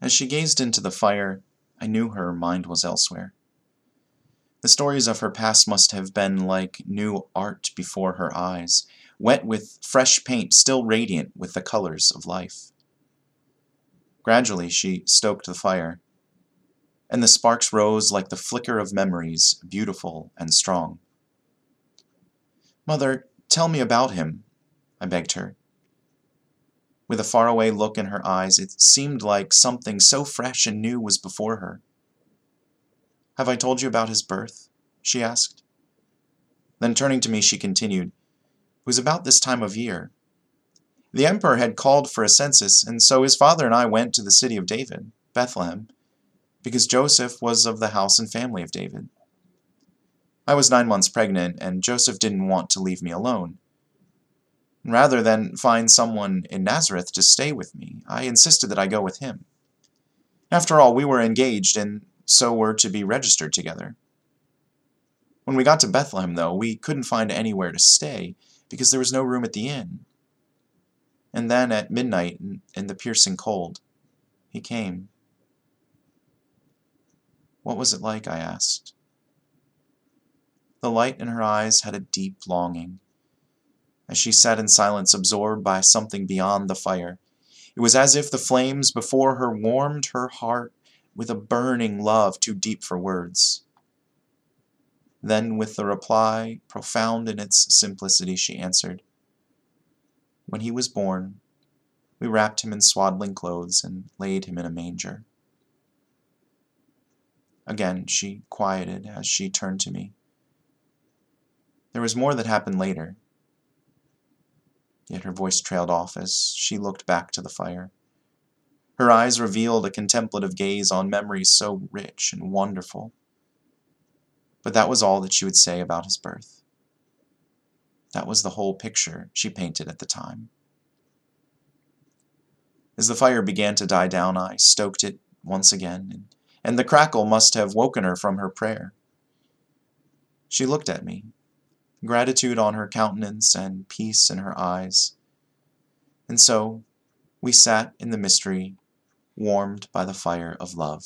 As she gazed into the fire, I knew her mind was elsewhere. The stories of her past must have been like new art before her eyes, wet with fresh paint, still radiant with the colors of life. Gradually, she stoked the fire, and the sparks rose like the flicker of memories, beautiful and strong. Mother, tell me about him, I begged her. With a faraway look in her eyes, it seemed like something so fresh and new was before her. Have I told you about his birth? she asked. Then turning to me, she continued, It was about this time of year. The emperor had called for a census, and so his father and I went to the city of David, Bethlehem, because Joseph was of the house and family of David. I was nine months pregnant, and Joseph didn't want to leave me alone. Rather than find someone in Nazareth to stay with me, I insisted that I go with him. After all, we were engaged, and so were to be registered together. When we got to Bethlehem, though, we couldn't find anywhere to stay because there was no room at the inn. And then at midnight, in the piercing cold, he came. What was it like? I asked. The light in her eyes had a deep longing. As she sat in silence, absorbed by something beyond the fire, it was as if the flames before her warmed her heart with a burning love too deep for words. Then, with the reply, profound in its simplicity, she answered, When he was born, we wrapped him in swaddling clothes and laid him in a manger. Again, she quieted as she turned to me. There was more that happened later. Yet her voice trailed off as she looked back to the fire. Her eyes revealed a contemplative gaze on memories so rich and wonderful. But that was all that she would say about his birth. That was the whole picture she painted at the time. As the fire began to die down, I stoked it once again, and, the crackle must have woken her from her prayer. She looked at me, gratitude on her countenance and peace in her eyes. And so we sat in the mystery warmed by the fire of love.